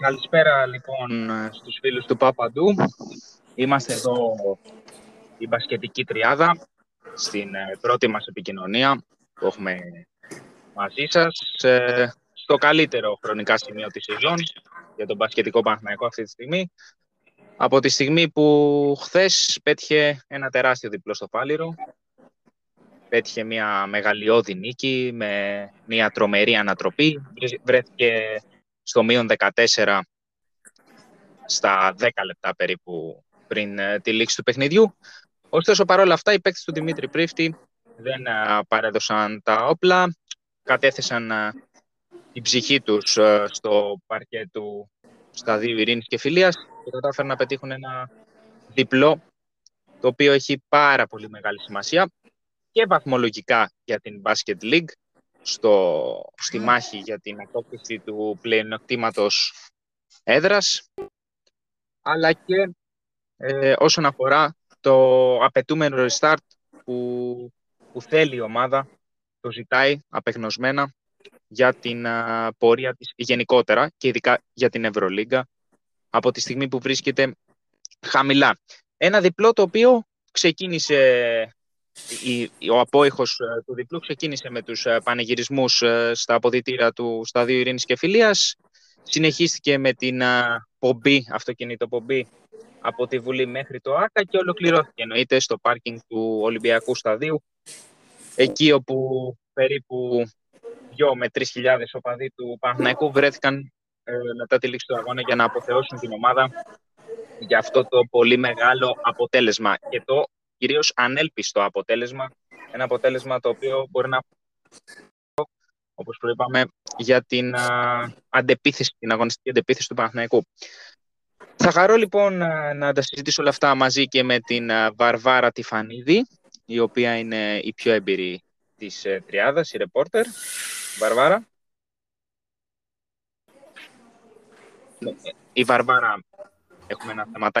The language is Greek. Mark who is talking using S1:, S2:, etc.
S1: Καλησπέρα λοιπόν στους φίλους του Παπαντού. Είμαστε εδώ η μπασκετική τριάδα στην ε, πρώτη μας επικοινωνία που έχουμε μαζί σας στο καλύτερο χρονικά σημείο της σεζόν για τον μπασκετικό Παναθηναϊκό αυτή τη στιγμή. Από τη στιγμή που χθες πέτυχε ένα τεράστιο διπλό στο Πάλιρο, πέτυχε μια μεγαλειώδη νίκη με μια τρομερή ανατροπή, βρέθηκε στο μείον 14 στα 10 λεπτά περίπου πριν ε, τη λήξη του παιχνιδιού. Ωστόσο, παρόλα αυτά, οι παίκτες του Δημήτρη Πρίφτη δεν ε, παρέδωσαν τα όπλα, κατέθεσαν ε, την ψυχή τους στο παρκέ του σταδίου ειρήνης και φιλίας και κατάφεραν να πετύχουν ένα διπλό το οποίο έχει πάρα πολύ μεγάλη σημασία και βαθμολογικά για την Basket League στο, στη μάχη για την απόκτηση του πλεονεκτήματος έδρας αλλά και ε, όσον αφορά το απαιτούμενο restart που, που θέλει η ομάδα, το ζητάει απεγνωσμένα για την πορεία της γενικότερα και ειδικά για την Ευρωλίγκα από τη στιγμή που βρίσκεται χαμηλά. Ένα διπλό το οποίο ξεκίνησε ο απόϊχος ε, του διπλού ξεκίνησε με τους ε, πανηγυρισμούς ε, στα αποδητήρα του Σταδίου Ειρήνης και Φιλίας. Συνεχίστηκε με την πομπή, αυτοκίνητο πομπή από τη Βουλή μέχρι το ΆΚΑ και ολοκληρώθηκε εννοείται στο πάρκινγκ του Ολυμπιακού Σταδίου εκεί όπου περίπου 2 με 3 χιλιάδες οπαδοί του Παναθηναϊκού βρέθηκαν μετά τη λήξη του αγώνα για να αποθεώσουν την ομάδα για αυτό το πολύ μεγάλο αποτέλεσμα. Και το κυρίως ανέλπιστο αποτέλεσμα. Ένα αποτέλεσμα το οποίο μπορεί να όπως προείπαμε, για την αντεπίθεση, την αγωνιστική αντεπίθεση του Παναθηναϊκού. Θα χαρώ λοιπόν να τα συζητήσω όλα αυτά μαζί και με την Βαρβάρα Τιφανίδη, η οποία είναι η πιο έμπειρη της ε, τριάδας, η ρεπόρτερ. Βαρβάρα. Ναι, η Βαρβάρα έχουμε ένα θεματάκι